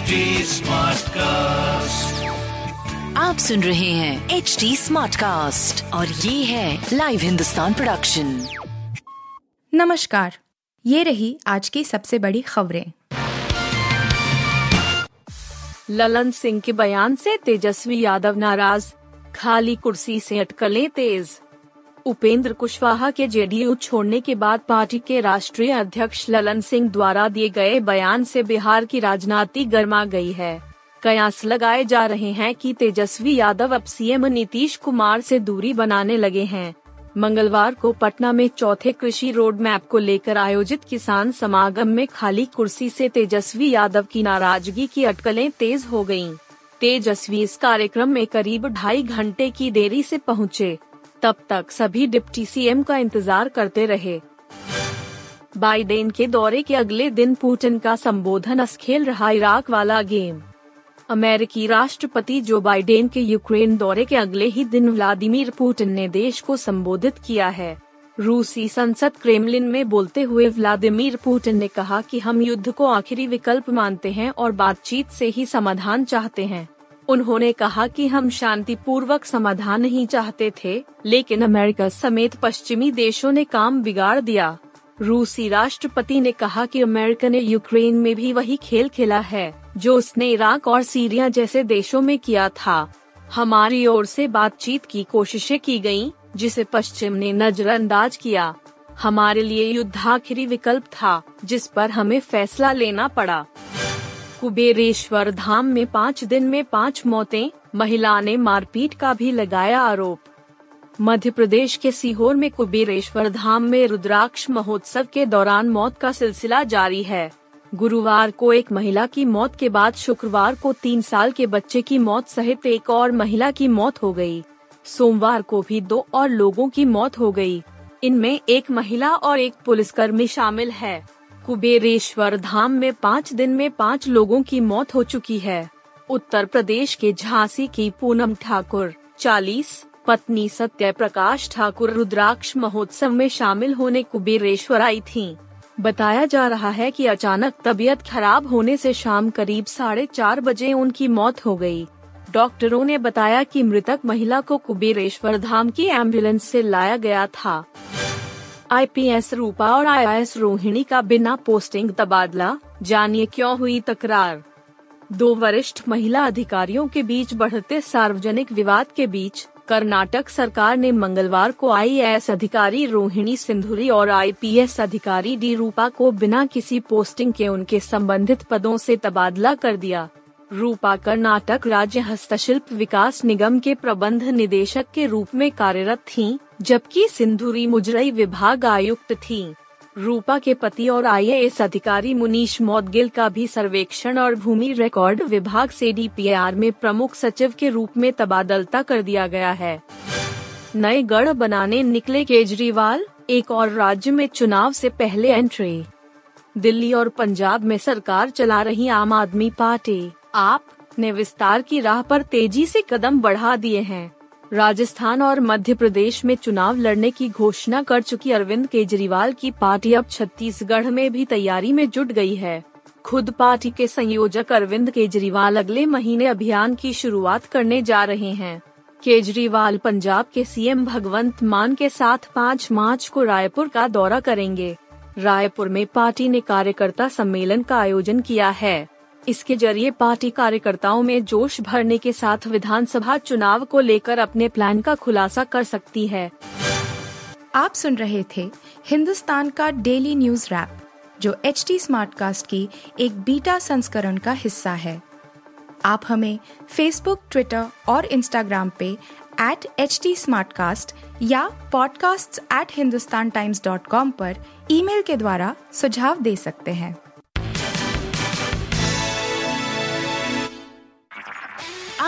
HD Smartcast. आप सुन रहे हैं एच डी स्मार्ट कास्ट और ये है लाइव हिंदुस्तान प्रोडक्शन नमस्कार ये रही आज की सबसे बड़ी खबरें। ललन सिंह के बयान से तेजस्वी यादव नाराज़ खाली कुर्सी से अटकलें तेज। उपेंद्र कुशवाहा के जेडीयू छोड़ने के बाद पार्टी के राष्ट्रीय अध्यक्ष ललन सिंह द्वारा दिए गए बयान से बिहार की राजनीति गर्मा गई है कयास लगाए जा रहे हैं कि तेजस्वी यादव अब सीएम नीतीश कुमार से दूरी बनाने लगे हैं मंगलवार को पटना में चौथे कृषि रोड मैप को लेकर आयोजित किसान समागम में खाली कुर्सी से तेजस्वी यादव की नाराज़गी की अटकलें तेज हो गयीं। तेजस्वी इस कार्यक्रम में करीब ढाई घंटे की देरी से पहुँचे। तब तक सभी डिप्टी सीएम का इंतज़ार करते रहे। बाइडेन के दौरे के अगले दिन पुतिन का संबोधन असखेल रहा इराक वाला गेम। अमेरिकी राष्ट्रपति जो बाइडेन के यूक्रेन दौरे के अगले ही दिन व्लादिमीर पुतिन ने देश को संबोधित किया है। रूसी संसद क्रेमलिन में बोलते हुए व्लादिमीर पुतिन ने कहा कि हम युद्ध को आखिरी विकल्प मानते हैं और बातचीत से ही समाधान चाहते हैं। उन्होंने कहा कि हम शांतिपूर्वक समाधान नहीं चाहते थे, लेकिन अमेरिका समेत पश्चिमी देशों ने काम बिगाड़ दिया। रूसी राष्ट्रपति ने कहा कि अमेरिका ने यूक्रेन में भी वही खेल खेला है, जो उसने इराक और सीरिया जैसे देशों में किया था। हमारी ओर से बातचीत की कोशिशें की गई जिसे पश्चिम ने नजरअंदाज किया। हमारे लिए युद्ध आखिरी विकल्प था, जिस पर हमें फैसला लेना पड़ा। कुबेरेश्वर धाम में पाँच दिन में पाँच मौतें, महिला ने मारपीट का भी लगाया आरोप मध्य प्रदेश के सीहोर में कुबेरेश्वर धाम में रुद्राक्ष महोत्सव के दौरान मौत का सिलसिला जारी है गुरुवार को एक महिला की मौत के बाद शुक्रवार को तीन साल के बच्चे की मौत सहित एक और महिला की मौत हो गई। सोमवार को भी दो और लोगों की मौत हो गई। इनमें एक महिला और एक पुलिसकर्मी शामिल है कुबेरेश्वर धाम में पाँच दिन में पाँच लोगों की मौत हो चुकी है उत्तर प्रदेश के झांसी की पूनम ठाकुर 40 पत्नी सत्य प्रकाश ठाकुर रुद्राक्ष महोत्सव में शामिल होने कुबेरेश्वर आई थीं। बताया जा रहा है कि अचानक तबीयत खराब होने से शाम करीब साढ़े चार बजे उनकी मौत हो गई। डॉक्टरों ने बताया कि मृतक महिला को कुबेरेश्वर धाम की एंबुलेंस से लाया गया था आईपीएस रूपा और आईआईएस रोहिणी का बिना पोस्टिंग तबादला, जानिए क्यों हुई तकरार? दो वरिष्ठ महिला अधिकारियों के बीच बढ़ते सार्वजनिक विवाद के बीच, कर्नाटक सरकार ने मंगलवार को आईएएस अधिकारी रोहिणी सिंधुरी और आईपीएस अधिकारी डी रूपा को बिना किसी पोस्टिंग के उनके संबंधित पदों से तबादला कर दिया। रूपा कर्नाटक राज्य हस्तशिल्प विकास निगम के प्रबंध निदेशक के रूप में कार्यरत थीं, जबकि सिंधुरी मुजरई विभाग आयुक्त थीं। रूपा के पति और आईएएस अधिकारी मुनीश मौदगिल का भी सर्वेक्षण और भूमि रिकॉर्ड विभाग से डीपीआर में प्रमुख सचिव के रूप में तबादलता कर दिया गया है। नए गढ़ बनाने निकले केजरीवाल एक और राज्य में चुनाव से पहले एंट्री। दिल्ली और पंजाब में सरकार चला रही आम आदमी पार्टी। आप ने विस्तार की राह पर तेज़ी से कदम बढ़ा दिए हैं। राजस्थान और मध्य प्रदेश में चुनाव लड़ने की घोषणा कर चुकी अरविंद केजरीवाल की पार्टी अब छत्तीसगढ़ में भी तैयारी में जुट गई है। खुद पार्टी के संयोजक अरविंद केजरीवाल अगले महीने अभियान की शुरुआत करने जा रहे हैं। केजरीवाल पंजाब के सीएम भगवंत मान के साथ 5 मार्च को रायपुर का दौरा करेंगे। रायपुर में पार्टी ने कार्यकर्ता सम्मेलन का आयोजन किया है। इसके ज़रिए पार्टी कार्यकर्ताओं में जोश भरने के साथ विधानसभा चुनाव को लेकर अपने प्लान का खुलासा कर सकती है। आप सुन रहे थे हिंदुस्तान का डेली न्यूज़ रैप, जो एच टी स्मार्ट कास्ट की एक बीटा संस्करण का हिस्सा है। आप हमें फेसबुक ट्विटर और इंस्टाग्राम पे एट एच टी या podcasts@hindustantimes.com पर ईमेल के द्वारा सुझाव दे सकते हैं।